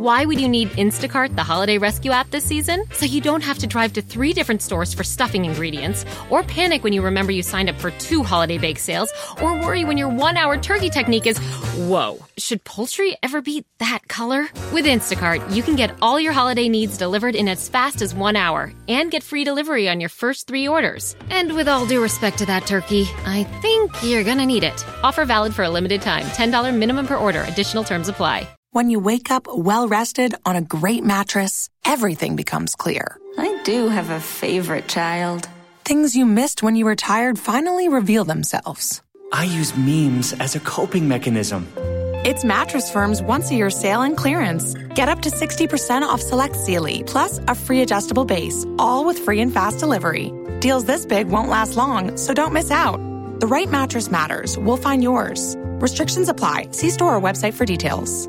Why would you need Instacart, the holiday rescue app this season? So you don't have to drive to three different stores for stuffing ingredients, or panic when you remember you signed up for two holiday bake sales, or worry when your one hour turkey technique is, whoa, should poultry ever be that color? With Instacart, you can get all your holiday needs delivered in as fast as one hour and get free delivery on your first three orders. And with all due respect to that turkey, I think you're gonna need it. Offer valid for a limited time $10 minimum per order, additional terms apply. When you wake up well rested on a great mattress, everything becomes clear. I do have a favorite child. Things you missed when you were tired finally reveal themselves. I use memes as a coping mechanism. It's Mattress Firm's once a year sale and clearance. Get up to 60% off select Sealy, plus a free adjustable base, all with free and fast delivery. Deals this big won't last long, so don't miss out. The right mattress matters. We'll find yours. Restrictions apply. See store or website for details.